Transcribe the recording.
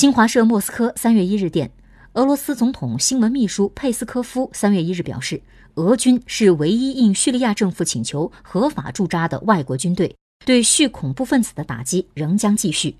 新华社莫斯科三月一日电俄罗斯总统新闻秘书佩斯科夫三月一日表示俄军是唯一应叙利亚政府请求合法驻扎的外国军队对叙恐怖分子的打击仍将继续。